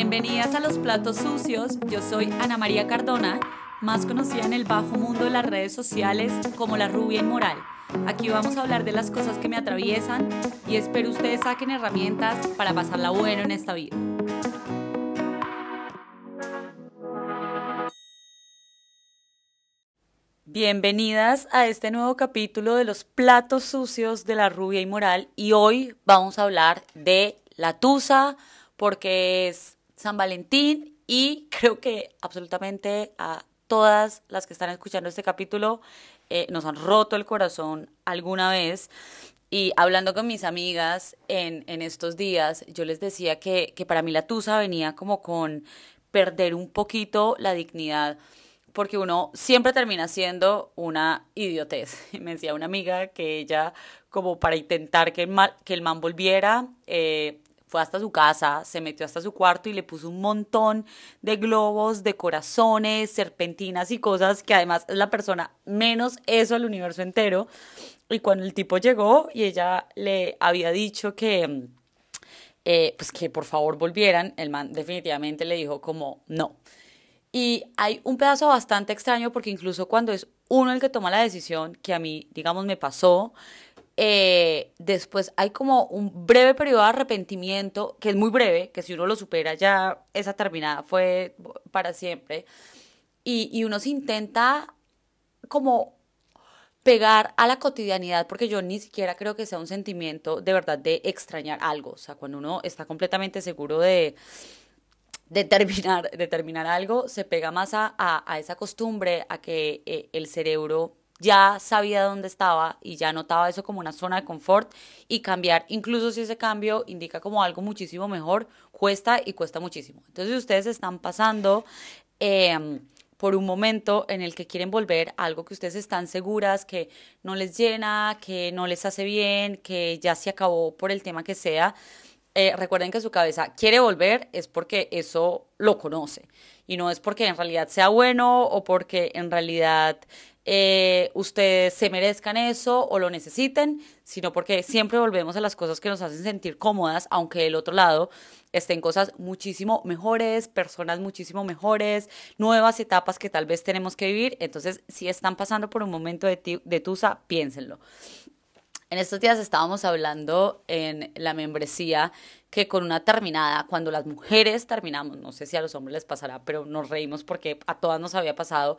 Bienvenidas a Los Platos Sucios, yo soy Ana María Cardona, más conocida en el bajo mundo de las redes sociales como la rubia inmoral. Aquí vamos a hablar de las cosas que me atraviesan y espero ustedes saquen herramientas para pasarla bueno en esta vida. Bienvenidas a este nuevo capítulo de los platos sucios de la rubia inmoral y hoy vamos a hablar de la tusa porque es San Valentín y creo que absolutamente a todas las que están escuchando este capítulo eh, nos han roto el corazón alguna vez. Y hablando con mis amigas en, en estos días, yo les decía que, que para mí la tusa venía como con perder un poquito la dignidad porque uno siempre termina siendo una idiotez. Me decía una amiga que ella, como para intentar que el, que el man volviera, eh, fue hasta su casa, se metió hasta su cuarto y le puso un montón de globos, de corazones, serpentinas y cosas que además es la persona menos eso al universo entero. Y cuando el tipo llegó y ella le había dicho que, eh, pues que por favor volvieran, el man definitivamente le dijo como no. Y hay un pedazo bastante extraño porque incluso cuando es uno el que toma la decisión, que a mí, digamos, me pasó, eh, después hay como un breve periodo de arrepentimiento, que es muy breve, que si uno lo supera ya esa terminada fue para siempre. Y, uno se intenta como pegar a la cotidianidad, porque yo ni siquiera creo que sea un sentimiento de verdad de extrañar algo. O sea, cuando uno está completamente seguro de, de terminar, algo, se pega más a, a, esa costumbre, a que eh, el cerebro ya sabía dónde estaba y ya notaba eso como una zona de confort y cambiar, incluso si ese cambio indica como algo muchísimo mejor, cuesta y cuesta muchísimo. Entonces ustedes están pasando em, por un momento en el que quieren volver a algo que ustedes están seguras que no les llena, que no les hace bien, que ya se acabó por el tema que sea. Eh, recuerden que su cabeza quiere volver es porque eso lo conoce y no es porque en realidad sea bueno o porque en realidad eh, ustedes se merezcan eso o lo necesiten, sino porque siempre volvemos a las cosas que nos hacen sentir cómodas, aunque del otro lado estén cosas muchísimo mejores, personas muchísimo mejores, nuevas etapas que tal vez tenemos que vivir. Entonces, si están pasando por un momento de, de tusa, piénsenlo. En estos días estábamos hablando en la membresía que con una terminada, cuando las mujeres terminamos, no sé si a los hombres les pasará, pero nos reímos porque a todas nos había pasado,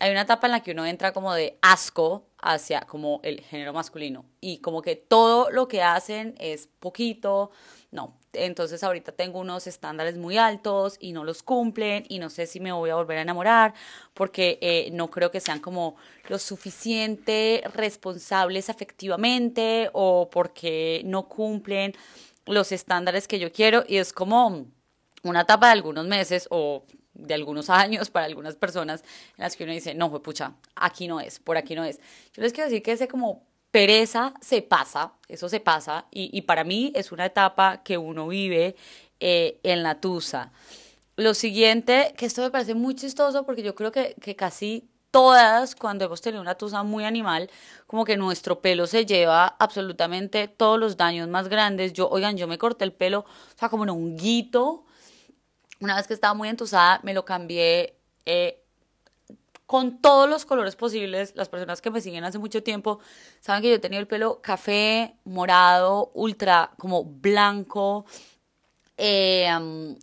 hay una etapa en la que uno entra como de asco hacia como el género masculino y como que todo lo que hacen es poquito, no, entonces ahorita tengo unos estándares muy altos y no los cumplen y no sé si me voy a volver a enamorar porque eh, no creo que sean como lo suficiente responsables afectivamente o porque no cumplen los estándares que yo quiero. Y es como una etapa de algunos meses o de algunos años para algunas personas en las que uno dice, no, pucha, aquí no es, por aquí no es. Yo les quiero decir que ese como pereza se pasa, eso se pasa, y, para mí es una etapa que uno vive eh, en la tusa. Lo siguiente, que esto me parece muy chistoso porque yo creo que, que casi todas, cuando hemos tenido una tusa muy animal, como que nuestro pelo se lleva absolutamente todos los daños más grandes. Yo, oigan, yo me corté el pelo, o sea, como un honguito. Una vez que estaba muy entusada, me lo cambié eh, con todos los colores posibles. Las personas que me siguen hace mucho tiempo saben que yo tenía el pelo café, morado, ultra, como blanco. Eh,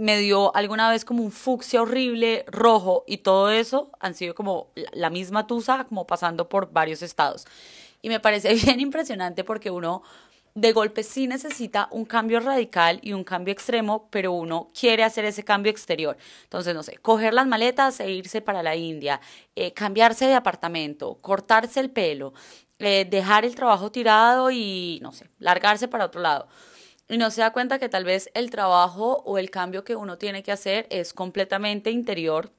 me dio alguna vez como un fucsia horrible, rojo, y todo eso han sido como la misma tusa, como pasando por varios estados. Y me parece bien impresionante porque uno de golpe sí necesita un cambio radical y un cambio extremo, pero uno quiere hacer ese cambio exterior. Entonces, no sé, coger las maletas e irse para la India, eh, cambiarse de apartamento, cortarse el pelo, eh, dejar el trabajo tirado y, no sé, largarse para otro lado y no se da cuenta que tal vez el trabajo o el cambio que uno tiene que hacer es completamente interior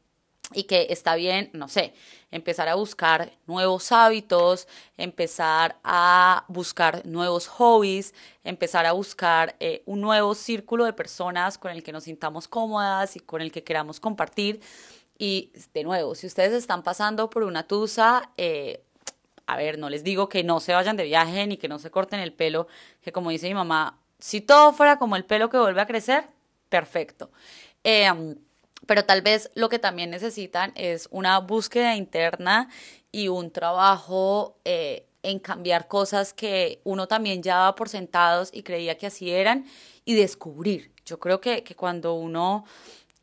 y que está bien, no sé, empezar a buscar nuevos hábitos, empezar a buscar nuevos hobbies, empezar a buscar eh, un nuevo círculo de personas con el que nos sintamos cómodas y con el que queramos compartir. Y de nuevo, si ustedes están pasando por una tusa, eh, a ver, no les digo que no se vayan de viaje ni que no se corten el pelo, que como dice mi mamá, si todo fuera como el pelo que vuelve a crecer, perfecto. Em, pero tal vez lo que también necesitan es una búsqueda interna y un trabajo eh, en cambiar cosas que uno también ya daba por sentados y creía que así eran y descubrir. Yo creo que, cuando uno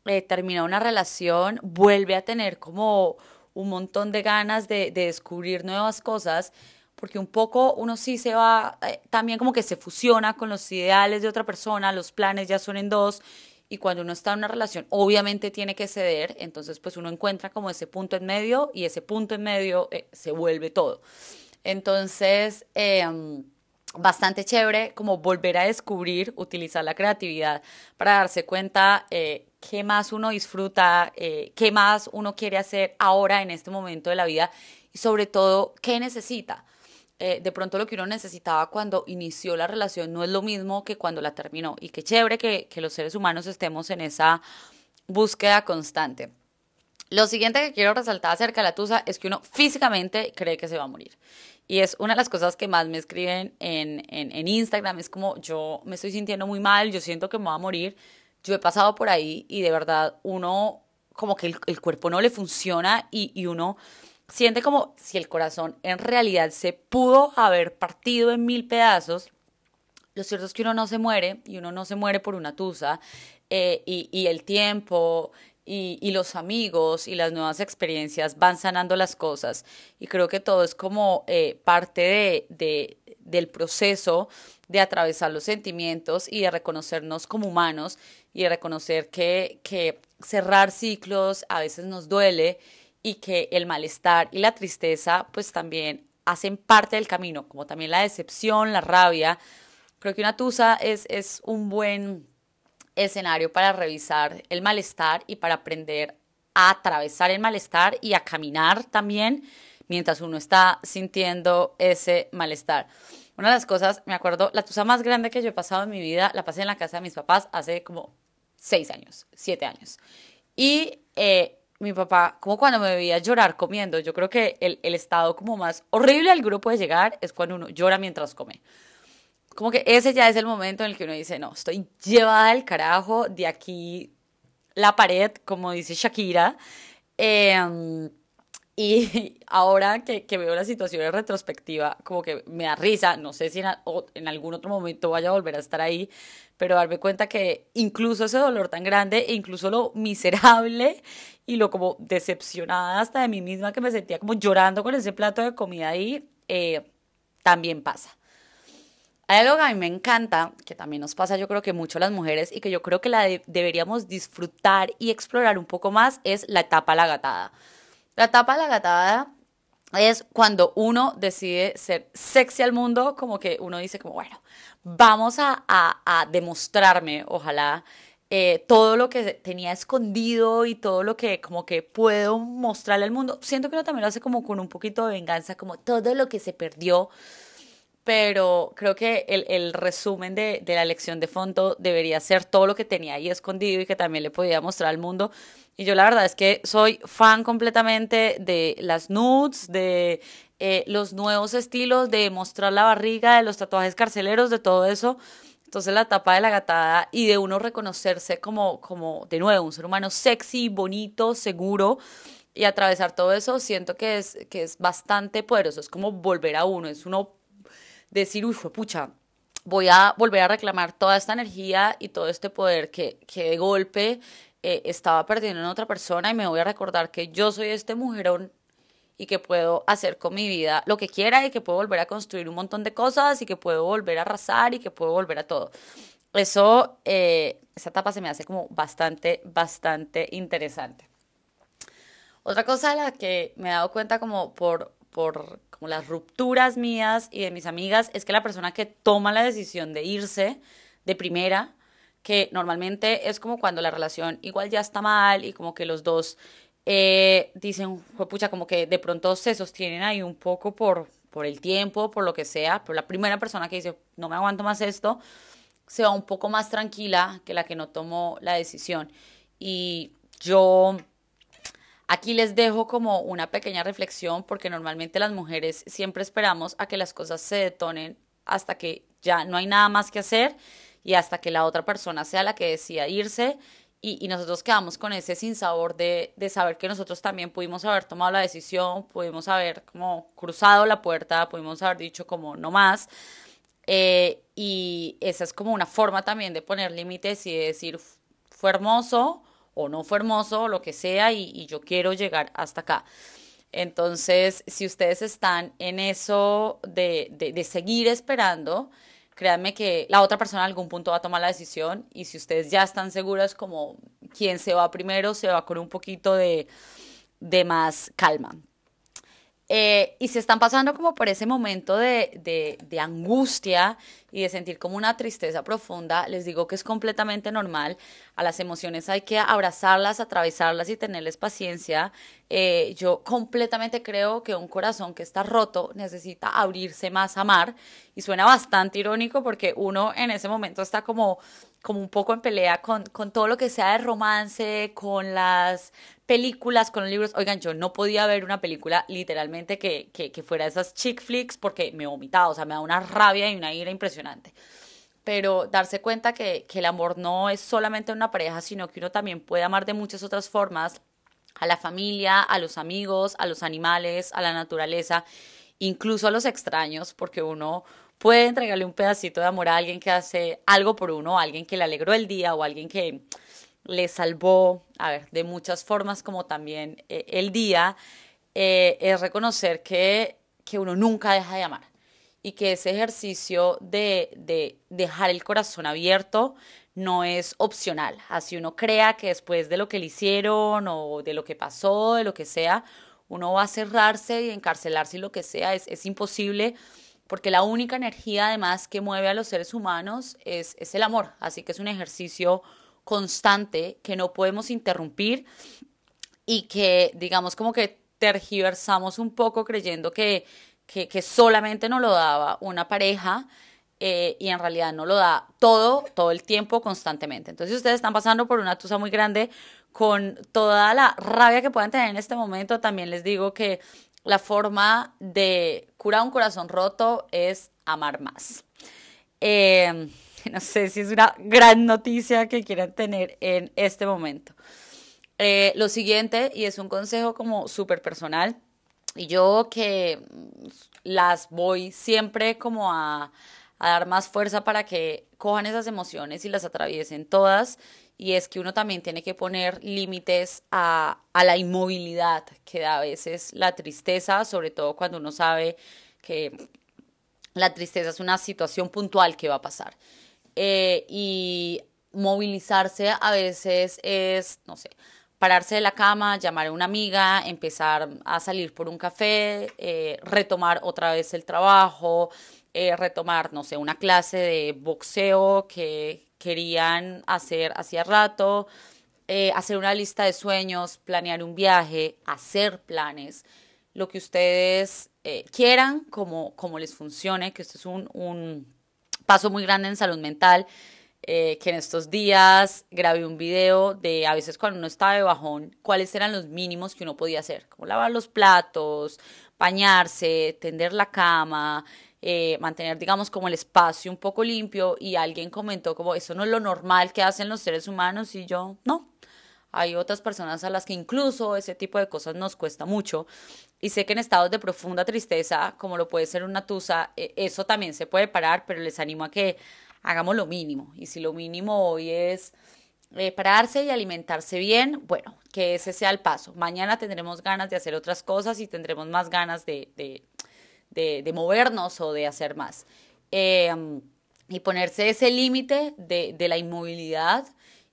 eh, termina una relación vuelve a tener como un montón de ganas de, descubrir nuevas cosas porque un poco uno sí se va, eh, también como que se fusiona con los ideales de otra persona, los planes ya son en dos y cuando uno está en una relación obviamente tiene que ceder, entonces pues uno encuentra como ese punto en medio y ese punto en medio eh, se vuelve todo. Entonces, em, bastante chévere como volver a descubrir, utilizar la creatividad para darse cuenta eh, qué más uno disfruta, eh, qué más uno quiere hacer ahora en este momento de la vida y sobre todo qué necesita. Eh, de pronto lo que uno necesitaba cuando inició la relación no es lo mismo que cuando la terminó. Y qué chévere que, que los seres humanos estemos en esa búsqueda constante. Lo siguiente que quiero resaltar acerca de la tusa es que uno físicamente cree que se va a morir. Y es una de las cosas que más me escriben en, en, Instagram. Es como yo me estoy sintiendo muy mal, yo siento que me voy a morir. Yo he pasado por ahí y de verdad uno como que el, el cuerpo no le funciona y, y uno siente como si el corazón en realidad se pudo haber partido en mil pedazos. Lo cierto es que uno no se muere y uno no se muere por una tusa eh, y, el tiempo y, los amigos y las nuevas experiencias van sanando las cosas y creo que todo es como eh, parte de, del proceso de atravesar los sentimientos y de reconocernos como humanos y de reconocer que, que cerrar ciclos a veces nos duele y que el malestar y la tristeza pues también hacen parte del camino, como también la decepción, la rabia. Creo que una tusa es, es un buen escenario para revisar el malestar y para aprender a atravesar el malestar y a caminar también mientras uno está sintiendo ese malestar. Una de las cosas, me acuerdo, la tusa más grande que yo he pasado en mi vida, la pasé en la casa de mis papás hace como seis años, siete años. Y eh, mi papá, como cuando me veía llorar comiendo, yo creo que el, el estado como más horrible al grupo de llegar es cuando uno llora mientras come. Como que ese ya es el momento en el que uno dice, no, estoy llevada al carajo, de aquí la pared, como dice Shakira. Eh, y ahora que, que, veo la situación en retrospectiva, como que me da risa, no sé si en, en, algún otro momento vaya a volver a estar ahí, pero darme cuenta que incluso ese dolor tan grande, e incluso lo miserable y lo como decepcionada hasta de mí misma que me sentía como llorando con ese plato de comida ahí, eh, también pasa. Hay algo que a mí me encanta, que también nos pasa yo creo que mucho a las mujeres y que yo creo que la de deberíamos disfrutar y explorar un poco más, es la etapa la gatada. La etapa de la gatada es cuando uno decide ser sexy al mundo, como que uno dice como, bueno, vamos a, a, a demostrarme, ojalá, eh, todo lo que tenía escondido y todo lo que como que puedo mostrarle al mundo. Siento que uno también lo hace como con un poquito de venganza, como todo lo que se perdió pero creo que el, el resumen de, de, la lección de fondo debería ser todo lo que tenía ahí escondido y que también le podía mostrar al mundo. Y yo la verdad es que soy fan completamente de las nudes, de eh, los nuevos estilos, de mostrar la barriga, de los tatuajes carceleros, de todo eso. Entonces la tapa de la gatada y de uno reconocerse como, como de nuevo, un ser humano sexy, bonito, seguro y atravesar todo eso, siento que es, que es bastante poderoso. Es como volver a uno, es uno decir, uy, pucha, voy a volver a reclamar toda esta energía y todo este poder que, que de golpe eh, estaba perdiendo en otra persona y me voy a recordar que yo soy este mujerón y que puedo hacer con mi vida lo que quiera y que puedo volver a construir un montón de cosas y que puedo volver a arrasar y que puedo volver a todo. Eso, eh, esa etapa se me hace como bastante, bastante interesante. Otra cosa de la que me he dado cuenta como por, por como las rupturas mías y de mis amigas, es que la persona que toma la decisión de irse de primera, que normalmente es como cuando la relación igual ya está mal y como que los dos eh, dicen, como que de pronto se sostienen ahí un poco por, por el tiempo, por lo que sea, pero la primera persona que dice, no me aguanto más esto, se va un poco más tranquila que la que no tomó la decisión. Y yo Aquí les dejo como una pequeña reflexión porque normalmente las mujeres siempre esperamos a que las cosas se detonen hasta que ya no hay nada más que hacer y hasta que la otra persona sea la que decida irse y, nosotros quedamos con ese sinsabor de, de saber que nosotros también pudimos haber tomado la decisión, pudimos haber como cruzado la puerta, pudimos haber dicho como no más. Eh, y esa es como una forma también de poner límites y de decir fue hermoso o no fue hermoso, lo que sea, y, yo quiero llegar hasta acá. Entonces, si ustedes están en eso de, de seguir esperando, créanme que la otra persona en algún punto va a tomar la decisión y si ustedes ya están seguros como quien se va primero, se va con un poquito de, de más calma. Eh, y se están pasando como por ese momento de, de, angustia y de sentir como una tristeza profunda, les digo que es completamente normal. A las emociones hay que abrazarlas, atravesarlas y tenerles paciencia. Eh, yo completamente creo que un corazón que está roto necesita abrirse más a amar y suena bastante irónico porque uno en ese momento está como como un poco en pelea con, con todo lo que sea de romance, con las películas, con los libros. Oigan, yo no podía ver una película literalmente que, que, fuera esas chick flicks porque me vomitaba, o sea, me da una rabia y una ira impresionante. Pero darse cuenta que, que el amor no es solamente una pareja, sino que uno también puede amar de muchas otras formas, a la familia, a los amigos, a los animales, a la naturaleza, incluso a los extraños, porque uno, puede entregarle un pedacito de amor a alguien que hace algo por uno, a alguien que le alegró el día o alguien que le salvó, a ver, de muchas formas como también eh, el día, eh, es reconocer que, que uno nunca deja de amar y que ese ejercicio de, de dejar el corazón abierto no es opcional. Así uno crea que después de lo que le hicieron o de lo que pasó, de lo que sea, uno va a cerrarse y encarcelarse y lo que sea, es, es imposible porque la única energía además que mueve a los seres humanos es, es el amor, así que es un ejercicio constante que no podemos interrumpir y que digamos como que tergiversamos un poco creyendo que, que, solamente nos lo daba una pareja eh, y en realidad no lo da todo, todo el tiempo, constantemente. Entonces, ustedes están pasando por una tusa muy grande, con toda la rabia que puedan tener en este momento, también les digo que la forma de curar un corazón roto es amar más. No sé si es una gran noticia que quieran tener en este momento. Eh, lo siguiente, y es un consejo como súper personal, y yo que las voy siempre como a, a dar más fuerza para que cojan esas emociones y las atraviesen todas y es que uno también tiene que poner límites a, a, la inmovilidad que da a veces la tristeza, sobre todo cuando uno sabe que la tristeza es una situación puntual que va a pasar. Eh, y movilizarse a veces es, no sé, pararse de la cama, llamar a una amiga, empezar a salir por un café, eh, retomar otra vez el trabajo, eh, retomar, no sé, una clase de boxeo que, querían hacer hacía rato, hacer una lista de sueños, planear un viaje, hacer planes, lo que ustedes quieran, como, como les funcione, que esto es un paso muy grande en salud mental. Eh, que en estos días grabé un video de a veces cuando uno estaba de bajón, cuáles eran los mínimos que uno podía hacer, como lavar los platos, bañarse, tender la cama, eh, mantener, digamos, como el espacio un poco limpio y alguien comentó como eso no es lo normal que hacen los seres humanos y yo, no. Hay otras personas a las que incluso ese tipo de cosas nos cuesta mucho y sé que en estados de profunda tristeza, como lo puede ser una tusa, e, eso también se puede parar, pero les animo a que hagamos lo mínimo y si lo mínimo hoy es eh, pararse y alimentarse bien, bueno, que ese sea el paso. Mañana tendremos ganas de hacer otras cosas y tendremos más ganas de, de de, movernos o de hacer más. Em, y ponerse ese límite de, de la inmovilidad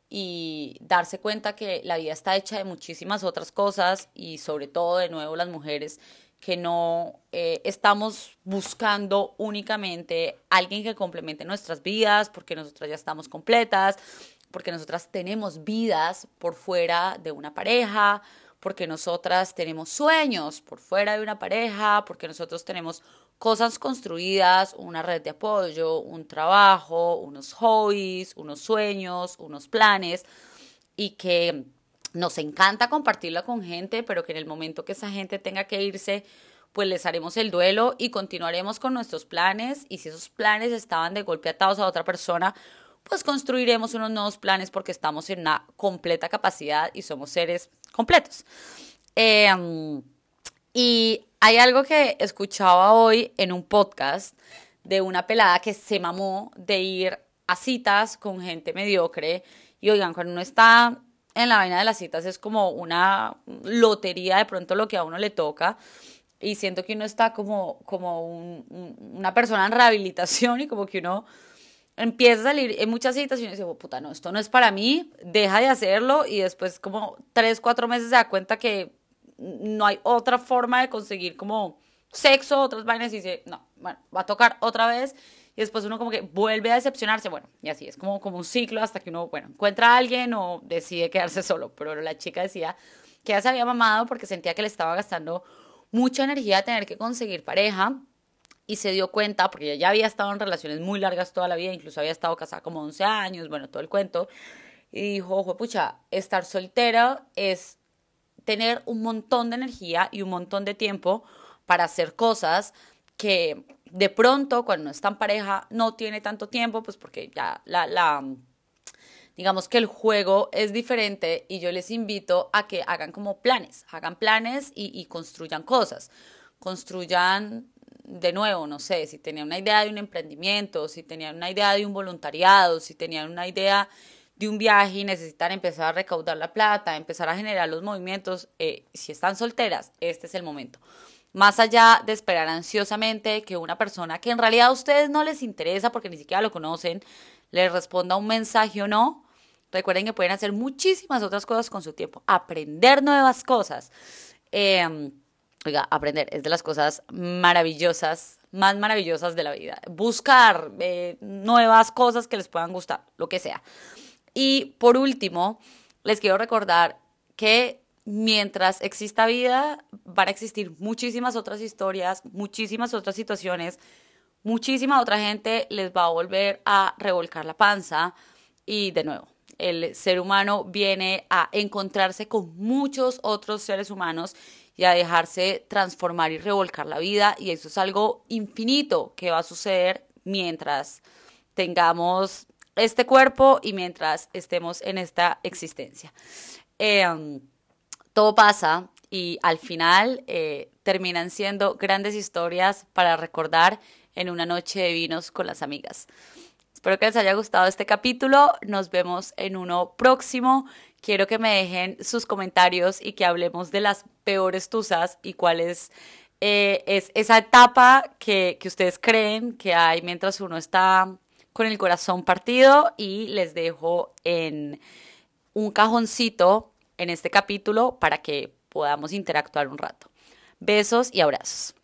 y darse cuenta que la vida está hecha de muchísimas otras cosas y sobre todo de nuevo las mujeres que no eh, estamos buscando únicamente alguien que complemente nuestras vidas porque nosotras ya estamos completas, porque nosotras tenemos vidas por fuera de una pareja, porque nosotras tenemos sueños por fuera de una pareja, porque nosotros tenemos cosas construidas, una red de apoyo, un trabajo, unos hobbies, unos sueños, unos planes y que nos encanta compartirla con gente, pero que en el momento que esa gente tenga que irse, pues les haremos el duelo y continuaremos con nuestros planes y si esos planes estaban de golpe atados a otra persona, pues construiremos unos nuevos planes porque estamos en una completa capacidad y somos seres completos. Em, y hay algo que escuchaba hoy en un podcast de una pelada que se mamó de ir a citas con gente mediocre. Y oigan, cuando uno está en la vaina de las citas es como una lotería de pronto lo que a uno le toca. Y siento que uno está como, como una persona en rehabilitación y como que uno empieza a salir en muchas citas y uno dice, oh, puta, no, esto no es para mí, deja de hacerlo y después como tres, cuatro meses se da cuenta que no hay otra forma de conseguir como sexo, otras vainas, y dice, no, bueno, va a tocar otra vez, y después uno como que vuelve a decepcionarse, bueno, y así es como, como un ciclo hasta que uno, bueno, encuentra a alguien o decide quedarse solo, pero la chica decía que ya se había mamado porque sentía que le estaba gastando mucha energía tener que conseguir pareja, y se dio cuenta, porque ya había estado en relaciones muy largas toda la vida, incluso había estado casada como 11 años, bueno, todo el cuento, y dijo, ojo, pucha, estar soltera es tener un montón de energía y un montón de tiempo para hacer cosas que de pronto cuando está en pareja no tiene tanto tiempo, pues porque ya la, la, digamos que el juego es diferente y yo les invito a que hagan como planes, hagan planes y, y construyan cosas, construyan de nuevo, no sé, si tenían una idea de un emprendimiento, si tenían una idea de un voluntariado, si tenían una idea de un viaje y necesitan empezar a recaudar la plata, empezar a generar los movimientos, eh, si están solteras, este es el momento. Más allá de esperar ansiosamente que una persona que en realidad a ustedes no les interesa porque ni siquiera lo conocen, les responda un mensaje o no, recuerden que pueden hacer muchísimas otras cosas con su tiempo, aprender nuevas cosas. Em, oiga, aprender es de las cosas maravillosas, más maravillosas de la vida. Buscar eh, nuevas cosas que les puedan gustar, lo que sea. Y por último, les quiero recordar que mientras exista vida, van a existir muchísimas otras historias, muchísimas otras situaciones, muchísima otra gente les va a volver a revolcar la panza. Y de nuevo, el ser humano viene a encontrarse con muchos otros seres humanos y a dejarse transformar y revolcar la vida. Y eso es algo infinito que va a suceder mientras tengamos este cuerpo y mientras estemos en esta existencia. Em, todo pasa y al final eh, terminan siendo grandes historias para recordar en una noche de vinos con las amigas. Espero que les haya gustado este capítulo. Nos vemos en uno próximo. Quiero que me dejen sus comentarios y que hablemos de las peores tusas y cuál es, eh, es esa etapa que, que ustedes creen que hay mientras uno está con el corazón partido y les dejo en un cajoncito en este capítulo para que podamos interactuar un rato. Besos y abrazos.